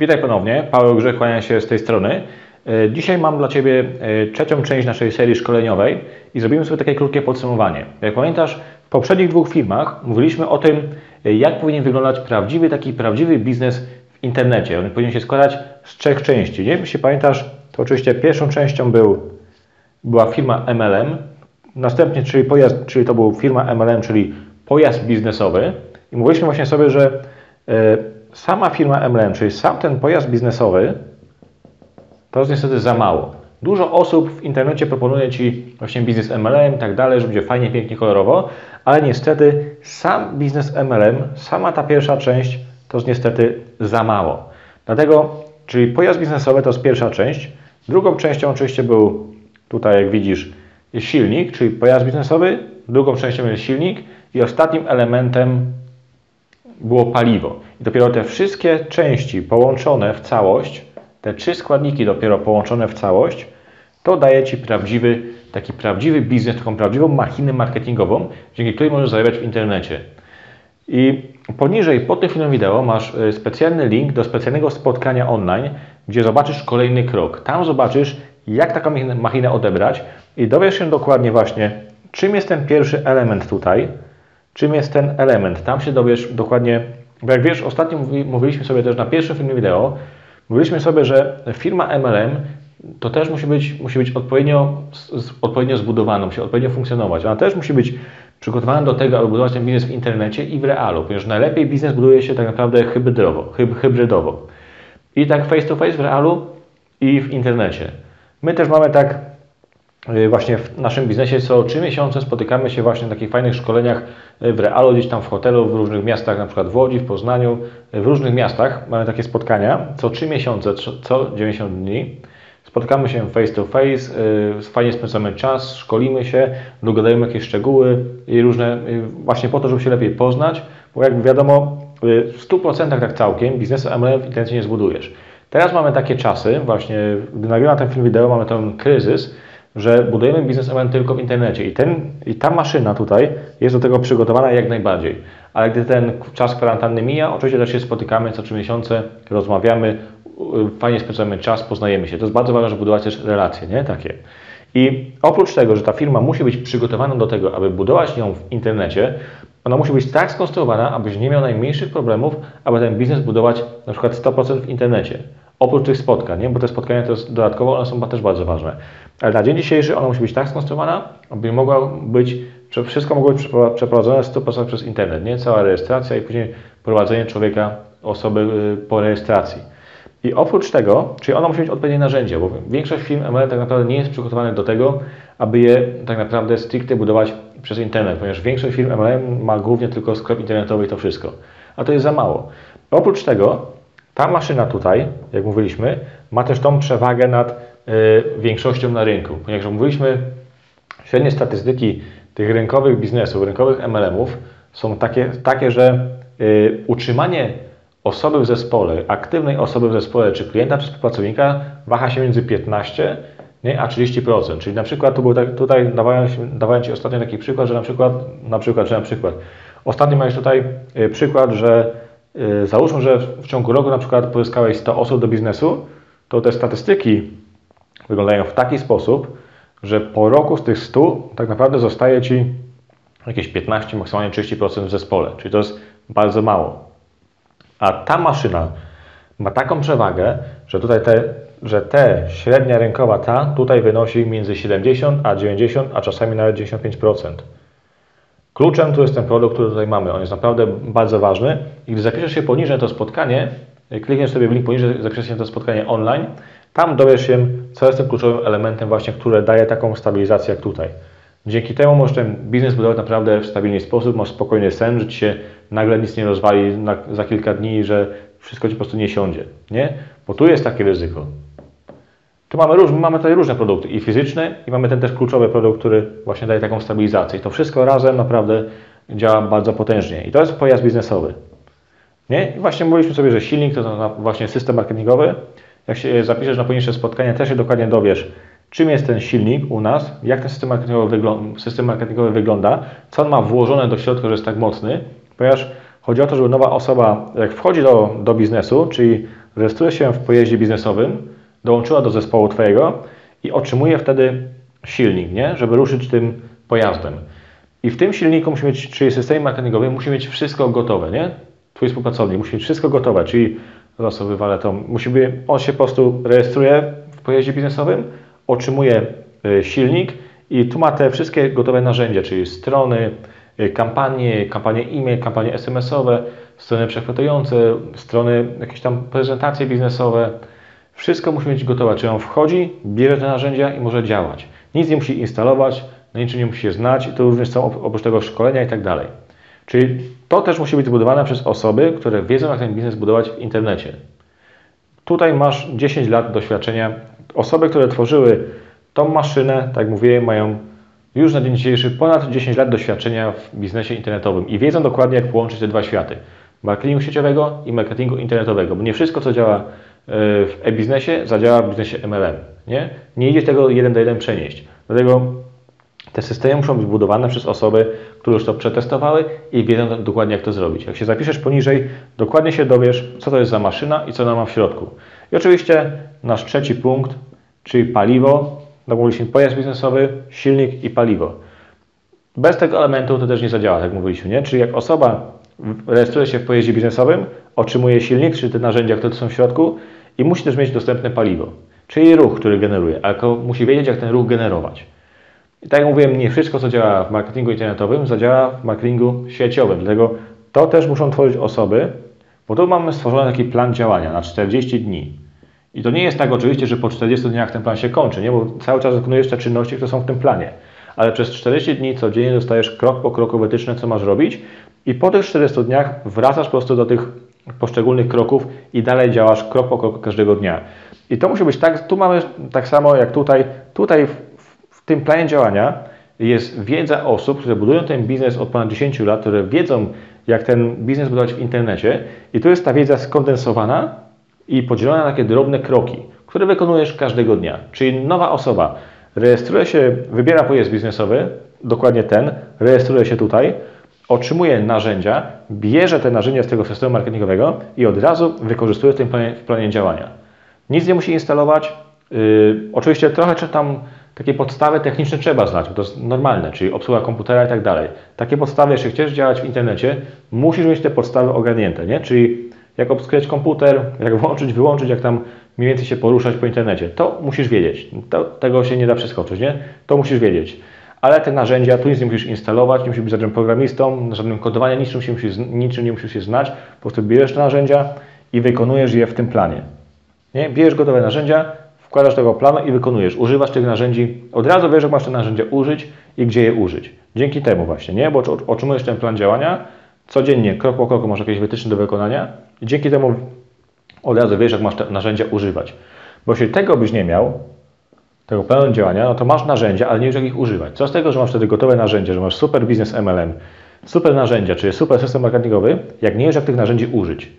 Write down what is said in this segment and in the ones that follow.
Witaj ponownie, Paweł Grzech, kłania się z tej strony. E, dzisiaj mam dla Ciebie e, trzecią część naszej serii szkoleniowej i zrobimy sobie takie krótkie podsumowanie. Jak pamiętasz, w poprzednich dwóch filmach mówiliśmy o tym, e, jak powinien wyglądać prawdziwy, taki prawdziwy biznes w internecie. On powinien się składać z trzech części. Nie? Jeśli pamiętasz, to oczywiście pierwszą częścią był, była firma MLM, następnie, czyli, pojazd, czyli to był firma MLM, czyli pojazd biznesowy. I mówiliśmy właśnie sobie, że sama firma MLM, czyli sam ten pojazd biznesowy, to jest niestety za mało. Dużo osób w internecie proponuje Ci właśnie biznes MLM i tak dalej, że będzie fajnie, pięknie, kolorowo, ale niestety sam biznes MLM, sama ta pierwsza część, to jest niestety za mało. Dlatego, czyli pojazd biznesowy to jest pierwsza część. Drugą częścią oczywiście był tutaj, jak widzisz, silnik, czyli pojazd biznesowy. Drugą częścią jest silnik i ostatnim elementem było paliwo. I dopiero te wszystkie części połączone w całość, te trzy składniki dopiero połączone w całość, to daje Ci prawdziwy, taki prawdziwy biznes, taką prawdziwą machinę marketingową, dzięki której możesz zarabiać w internecie. I poniżej, pod tym filmem wideo masz e, specjalny link do specjalnego spotkania online, gdzie zobaczysz kolejny krok. Tam zobaczysz, jak taką machinę odebrać i dowiesz się dokładnie właśnie, czym jest ten pierwszy element tutaj, czym jest ten element. Tam się dowiesz dokładnie, bo jak wiesz, ostatnio mówiliśmy sobie też na pierwszym filmie wideo, mówiliśmy sobie, że firma MLM to też musi być, musi być odpowiednio, odpowiednio zbudowana, musi odpowiednio funkcjonować. Ona też musi być przygotowana do tego, aby budować ten biznes w internecie i w realu, ponieważ najlepiej biznes buduje się tak naprawdę hybrydowo. hybrydowo. I tak face to face w realu i w internecie. My też mamy tak właśnie w naszym biznesie co trzy miesiące spotykamy się właśnie na takich fajnych szkoleniach y, w realu, gdzieś tam w hotelu, w różnych miastach, na przykład w Łodzi, w Poznaniu, y, w różnych miastach mamy takie spotkania co trzy miesiące, co 90 dni. Spotykamy się face to face, fajnie spędzamy czas, szkolimy się, dogadajemy jakieś szczegóły i różne, właśnie po to, żeby się lepiej poznać, bo jak wiadomo, w 100% tak całkiem biznesu MLM w internecie nie zbudujesz. Teraz mamy takie czasy, właśnie gdy nagrywam ten film wideo, mamy ten kryzys, że budujemy biznes MLM tylko w internecie i, ten, i ta maszyna tutaj jest do tego przygotowana jak najbardziej. Ale gdy ten czas kwarantanny mija, oczywiście też się spotykamy co trzy miesiące, rozmawiamy, fajnie spędzamy czas, poznajemy się. To jest bardzo ważne, żeby budować też relacje, nie? Takie. I oprócz tego, że ta firma musi być przygotowana do tego, aby budować ją w internecie, ona musi być tak skonstruowana, abyś nie miał najmniejszych problemów, aby ten biznes budować na przykład 100% w internecie. Oprócz tych spotkań, nie? bo te spotkania to jest dodatkowo, one są też bardzo ważne. Ale na dzień dzisiejszy ona musi być tak skonstruowana, aby mogła być, wszystko mogło być przeprowadzone 100% przez internet, nie? Cała rejestracja i później prowadzenie człowieka, osoby y, po rejestracji. I oprócz tego, czyli ona musi mieć odpowiednie narzędzia, bo większość firm MLM tak naprawdę nie jest przygotowanych do tego, aby je tak naprawdę stricte budować przez internet, ponieważ większość firm MLM ma głównie tylko sklep internetowy i to wszystko. A to jest za mało. Oprócz tego, ta maszyna tutaj, jak mówiliśmy, ma też tą przewagę nad większością na rynku. Ponieważ mówiliśmy, średnie statystyki tych rynkowych biznesów, rynkowych MLM-ów są takie, takie że y, utrzymanie osoby w zespole, aktywnej osoby w zespole, czy klienta, czy współpracownika waha się między 15 nie, a 30%. Czyli na przykład tu był tak, tutaj dawałem, dawałem Ci ostatnio taki przykład, że na przykład, na przykład, że na przykład, ostatnio miałeś tutaj y, przykład, że załóżmy, że w ciągu roku na przykład pozyskałeś 100 osób do biznesu, to te statystyki wyglądają w taki sposób, że po roku z tych 100 tak naprawdę zostaje Ci jakieś 15, maksymalnie 30% w zespole, czyli to jest bardzo mało. A ta maszyna ma taką przewagę, że tutaj te, że te średnia rynkowa ta tutaj wynosi między 70 a 90, a czasami nawet 95%. Kluczem tu jest ten produkt, który tutaj mamy. On jest naprawdę bardzo ważny i gdy zapiszesz się poniżej to spotkanie, klikniesz sobie w link poniżej, zapiszesz się na to spotkanie online, tam dowiesz się, co jest tym kluczowym elementem właśnie, które daje taką stabilizację jak tutaj. Dzięki temu możesz ten biznes budować naprawdę w stabilny sposób, masz spokojny sen, że Ci się nagle nic nie rozwali na, za kilka dni, że wszystko Ci po prostu nie siądzie, nie? Bo tu jest takie ryzyko. Tu mamy, róż, mamy tutaj różne produkty, i fizyczne, i mamy ten też kluczowy produkt, który właśnie daje taką stabilizację. I to wszystko razem naprawdę działa bardzo potężnie. I to jest pojazd biznesowy. Nie? I właśnie mówiliśmy sobie, że silnik to właśnie system marketingowy, jak się zapiszesz na poniższe spotkanie, też się dokładnie dowiesz, czym jest ten silnik u nas, jak ten system marketingowy, wygląda, system marketingowy wygląda, co on ma włożone do środka, że jest tak mocny, ponieważ chodzi o to, żeby nowa osoba, jak wchodzi do, do biznesu, czyli rejestruje się w pojeździe biznesowym, dołączyła do zespołu Twojego i otrzymuje wtedy silnik, nie? żeby ruszyć tym pojazdem. I w tym silniku musi mieć, czyli systemie marketingowym, musi mieć wszystko gotowe, nie? Twój współpracownik musi mieć wszystko gotowe, czyli zaraz wywalę to, musi być, on się po prostu rejestruje w pojeździe biznesowym, otrzymuje y, silnik i tu ma te wszystkie gotowe narzędzia, czyli strony, y, kampanie, kampanie e-mail, kampanie SMS-owe, strony przechwytujące, strony, jakieś tam prezentacje biznesowe. Wszystko musi mieć gotowe, czyli on wchodzi, bierze te narzędzia i może działać. Nic nie musi instalować, na niczym nie musi się znać i to również są oprócz tego szkolenia i tak dalej. Czyli to też musi być zbudowane przez osoby, które wiedzą, jak ten biznes budować w internecie. Tutaj masz 10 lat doświadczenia. Osoby, które tworzyły tą maszynę, tak jak mówiłem, mają już na dzień dzisiejszy ponad 10 lat doświadczenia w biznesie internetowym i wiedzą dokładnie, jak połączyć te dwa światy. Marketingu sieciowego i marketingu internetowego, bo nie wszystko, co działa e, w e-biznesie, zadziała w biznesie MLM. Nie, nie idzie tego jeden do jeden przenieść. Dlatego te systemy muszą być budowane przez osoby, które już to przetestowały i wiedzą dokładnie, jak to zrobić. Jak się zapiszesz poniżej, dokładnie się dowiesz, co to jest za maszyna i co ona ma w środku. I oczywiście nasz trzeci punkt, czyli paliwo. Mówiliśmy, pojazd biznesowy, silnik i paliwo. Bez tego elementu to też nie zadziała, tak mówiliśmy, nie? Czyli jak osoba rejestruje się w pojeździe biznesowym, otrzymuje silnik, czyli te narzędzia, które są w środku i musi też mieć dostępne paliwo, czyli ruch, który generuje, ale musi wiedzieć, jak ten ruch generować. I tak jak mówiłem, nie wszystko, co działa w marketingu internetowym, zadziała w marketingu sieciowym. Dlatego to też muszą tworzyć osoby, bo tu mamy stworzony taki plan działania na 40 dni. I to nie jest tak oczywiście, że po 40 dniach ten plan się kończy, nie? bo cały czas wykonujesz te czynności, które są w tym planie. Ale przez 40 dni codziennie dostajesz krok po kroku wytyczne, co masz robić i po tych 40 dniach wracasz po prostu do tych poszczególnych kroków i dalej działasz krok po kroku każdego dnia. I to musi być tak, tu mamy tak samo jak tutaj, tutaj tym planie działania jest wiedza osób, które budują ten biznes od ponad 10 lat, które wiedzą, jak ten biznes budować w internecie i tu jest ta wiedza skondensowana i podzielona na takie drobne kroki, które wykonujesz każdego dnia. Czyli nowa osoba rejestruje się, wybiera pojazd biznesowy, dokładnie ten, rejestruje się tutaj, otrzymuje narzędzia, bierze te narzędzia z tego systemu marketingowego i od razu wykorzystuje w tym planie, w planie działania. Nic nie musi instalować. Yy, oczywiście trochę czy tam takie podstawy techniczne trzeba znać, bo to jest normalne, czyli obsługa komputera i tak dalej. Takie podstawy, jeśli chcesz działać w internecie, musisz mieć te podstawy ogarnięte, nie? Czyli jak obsługiwać komputer, jak włączyć, wyłączyć, jak tam mniej więcej się poruszać po internecie. To musisz wiedzieć. To, tego się nie da przeskoczyć, nie? To musisz wiedzieć. Ale te narzędzia, tu nic nie musisz instalować, nie musisz być żadnym programistą, żadnym kodowaniem, niczym, się musisz, niczym nie musisz się znać. Po prostu bierzesz te narzędzia i wykonujesz je w tym planie. Nie? Bierzesz gotowe narzędzia, wkładasz tego planu i wykonujesz. Używasz tych narzędzi, od razu wiesz, jak masz te narzędzia użyć i gdzie je użyć. Dzięki temu właśnie, nie? Bo otrzymujesz ten plan działania, codziennie, krok po kroku masz jakieś wytyczne do wykonania i dzięki temu od razu wiesz, jak masz te narzędzia używać. Bo jeśli tego byś nie miał, tego planu działania, no to masz narzędzia, ale nie wiesz, jak ich używać. Co z tego, że masz wtedy gotowe narzędzia, że masz super biznes MLM, super narzędzia, czyli super system marketingowy, jak nie wiesz, jak tych narzędzi użyć.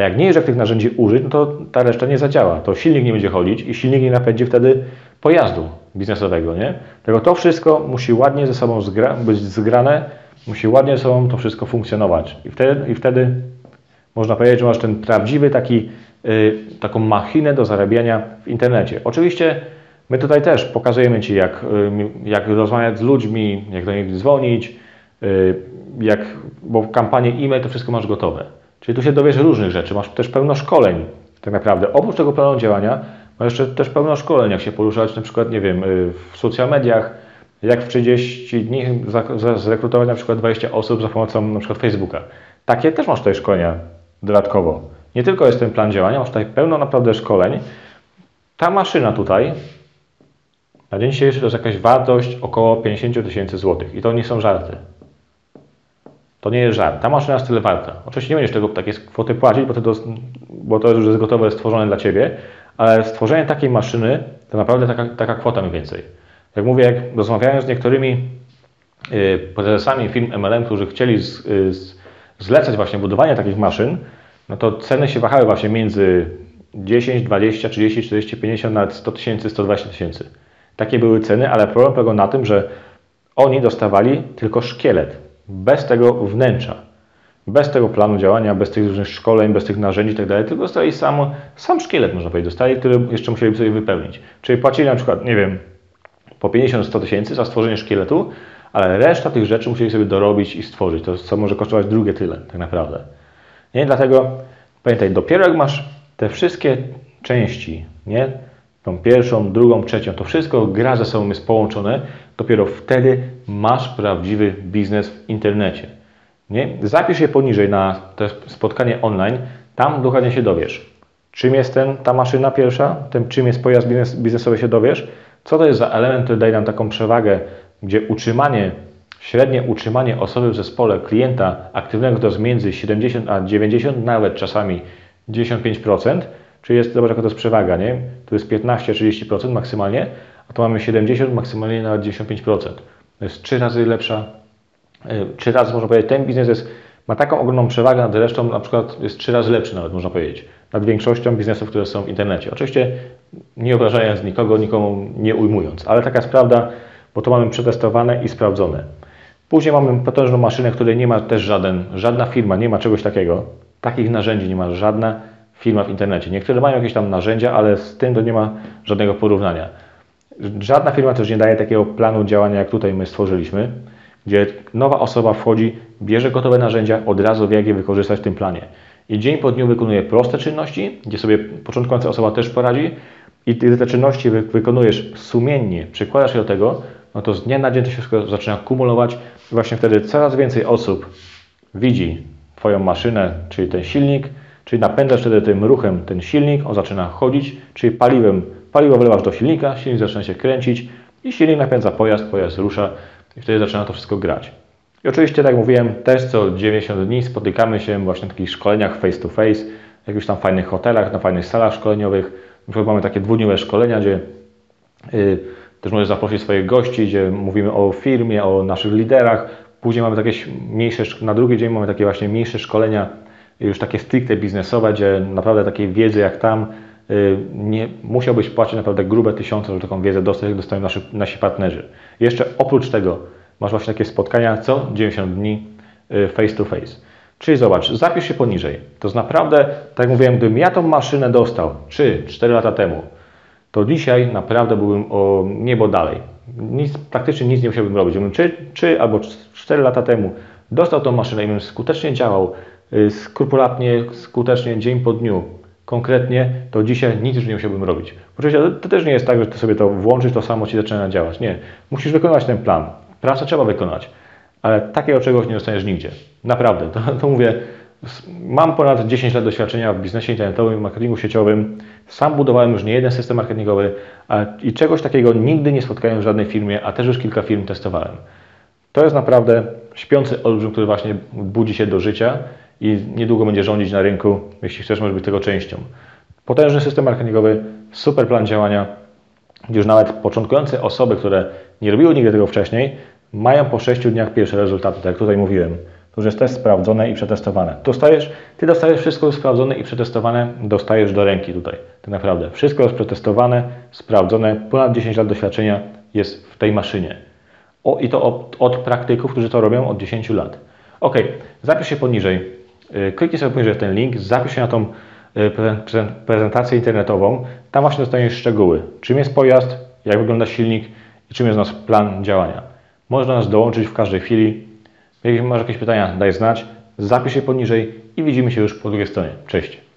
A jak nie wiesz, jak tych narzędzi użyć, no to ta reszta nie zadziała. To silnik nie będzie chodzić i silnik nie napędzi wtedy pojazdu biznesowego, nie? Tego to wszystko musi ładnie ze sobą zgra być zgrane, musi ładnie ze sobą to wszystko funkcjonować. I wtedy, i wtedy można powiedzieć, że masz ten prawdziwy taki, yy, taką machinę do zarabiania w internecie. Oczywiście my tutaj też pokazujemy Ci, jak, yy, jak rozmawiać z ludźmi, jak do nich dzwonić, yy, jak, bo w kampanii e-mail to wszystko masz gotowe. Czyli tu się dowiesz różnych rzeczy. Masz też pełno szkoleń tak naprawdę. Oprócz tego planu działania masz jeszcze też pełno szkoleń, jak się poruszać na przykład, nie wiem, y, w social mediach, jak w 30 dni zrekrutować na przykład 20 osób za pomocą na przykład Facebooka. Takie też masz tutaj szkolenia dodatkowo. Nie tylko jest ten plan działania, masz tutaj pełno naprawdę szkoleń. Ta maszyna tutaj na dzień dzisiejszy to jest jakaś wartość około 50 tysięcy złotych i to nie są żarty. To nie jest żart. Ta maszyna jest tyle warta. Oczywiście nie będziesz tego takiej kwoty płacić, bo to, bo to już jest gotowe, stworzone dla Ciebie, ale stworzenie takiej maszyny to naprawdę taka, taka kwota mniej więcej. Jak mówię, jak rozmawiałem z niektórymi yy, prezesami firm MLM, którzy chcieli z, yy, zlecać właśnie budowanie takich maszyn, no to ceny się wahały właśnie między 10, 20, 30, 40, 50, nawet 100 tysięcy, 120 tysięcy. Takie były ceny, ale problem polegał na tym, że oni dostawali tylko szkielet bez tego wnętrza. Bez tego planu działania, bez tych różnych szkoleń, bez tych narzędzi itd., tylko dostali sam, sam szkielet, można powiedzieć, dostali, który jeszcze musieli sobie wypełnić. Czyli płacili na przykład, nie wiem, po 50-100 tysięcy za stworzenie szkieletu, ale reszta tych rzeczy musieli sobie dorobić i stworzyć, to co może kosztować drugie tyle, tak naprawdę. Nie? Dlatego pamiętaj, dopiero jak masz te wszystkie części, nie? tą pierwszą, drugą, trzecią, to wszystko gra ze sobą, jest połączone, dopiero wtedy masz prawdziwy biznes w internecie. Nie? Zapisz się poniżej na to spotkanie online, tam dokładnie się dowiesz. Czym jest ten, ta maszyna pierwsza, tym, czym jest pojazd biznes, biznesowy się dowiesz, co to jest za element, który daje nam taką przewagę, gdzie utrzymanie, średnie utrzymanie osoby w zespole klienta aktywnego to jest między 70 a 90, nawet czasami 95%, czyli jest, zobacz jaka to jest przewaga, nie? Tu jest 15-30% maksymalnie, a tu mamy 70, maksymalnie nawet 95%. Jest trzy razy lepsza, e, trzy razy można powiedzieć, ten biznes jest, ma taką ogromną przewagę nad resztą, na przykład jest trzy razy lepszy nawet można powiedzieć, nad większością biznesów, które są w internecie. Oczywiście nie obrażając nikogo, nikomu nie ujmując, ale taka jest prawda, bo to mamy przetestowane i sprawdzone. Później mamy potężną maszynę, której nie ma też żaden, żadna firma, nie ma czegoś takiego. Takich narzędzi nie ma żadna firma w internecie. Niektóre mają jakieś tam narzędzia, ale z tym to nie ma żadnego porównania. Żadna firma też nie daje takiego planu działania, jak tutaj my stworzyliśmy, gdzie nowa osoba wchodzi, bierze gotowe narzędzia, od razu wie, jak je wykorzystać w tym planie. I dzień po dniu wykonuje proste czynności, gdzie sobie początkująca osoba też poradzi, i ty te czynności wykonujesz sumiennie, przykładasz się do tego, no to z dnia na dzień to się wszystko zaczyna kumulować i właśnie wtedy coraz więcej osób widzi Twoją maszynę, czyli ten silnik, czyli napędzasz wtedy tym ruchem ten silnik, on zaczyna chodzić, czyli paliwem, paliwo wlewasz do silnika, silnik zaczyna się kręcić i silnik napędza pojazd, pojazd rusza i wtedy zaczyna to wszystko grać. I oczywiście, tak jak mówiłem, też co 90 dni spotykamy się właśnie w takich szkoleniach face to face, w jakichś tam fajnych hotelach, na fajnych salach szkoleniowych. Na przykład mamy takie dwudniowe szkolenia, gdzie yy, też możesz zaprosić swoich gości, gdzie mówimy o firmie, o naszych liderach. Później mamy takie mniejsze, na drugi dzień mamy takie właśnie mniejsze szkolenia, już takie stricte biznesowe, gdzie naprawdę takiej wiedzy jak tam y, nie, musiałbyś płacić naprawdę grube tysiące, żeby taką wiedzę dostać, jak dostają nasi, nasi partnerzy. Jeszcze oprócz tego masz właśnie takie spotkania co 90 dni y, face to face. Czyli zobacz, zapisz się poniżej. To jest naprawdę, tak jak mówiłem, gdybym ja tą maszynę dostał 3-4 lata temu, to dzisiaj naprawdę byłbym o niebo dalej. Nic, praktycznie nic nie musiałbym robić. Gdybym 3, 3 albo 4 lata temu dostał tą maszynę i bym skutecznie działał, y, skrupulatnie, skutecznie, dzień po dniu, konkretnie, to dzisiaj nic już nie musiałbym robić. Oczywiście to też nie jest tak, że ty sobie to włączysz, to samo ci zaczyna działać. Nie. Musisz wykonać ten plan. Pracę trzeba wykonać, ale takiego czegoś nie dostaniesz nigdzie. Naprawdę. To, to mówię, Mam ponad 10 lat doświadczenia w biznesie internetowym marketingu sieciowym. Sam budowałem już nie jeden system marketingowy i czegoś takiego nigdy nie spotkałem w żadnej firmie, a też już kilka firm testowałem. To jest naprawdę śpiący olbrzym, który właśnie budzi się do życia i niedługo będzie rządzić na rynku. Jeśli chcesz, może być tego częścią. Potężny system marketingowy, super plan działania, już nawet początkujące osoby, które nie robiły nigdy tego wcześniej, mają po 6 dniach pierwsze rezultaty, tak jak tutaj mówiłem. To już jest też sprawdzone i przetestowane. Dostajesz, ty dostajesz wszystko sprawdzone i przetestowane, dostajesz do ręki tutaj. Tak naprawdę. Wszystko jest przetestowane, sprawdzone, ponad 10 lat doświadczenia jest w tej maszynie. O, I to od, od praktyków, którzy to robią od 10 lat. Ok, zapisz się poniżej. Y, kliknij sobie poniżej ten link, zapisz się na tą y, prezentację internetową. Tam właśnie dostaniesz szczegóły. Czym jest pojazd, jak wygląda silnik i czym jest nasz plan działania. Można nas dołączyć w każdej chwili. Jeśli masz jakieś pytania, daj znać, zapisz je poniżej i widzimy się już po drugiej stronie. Cześć!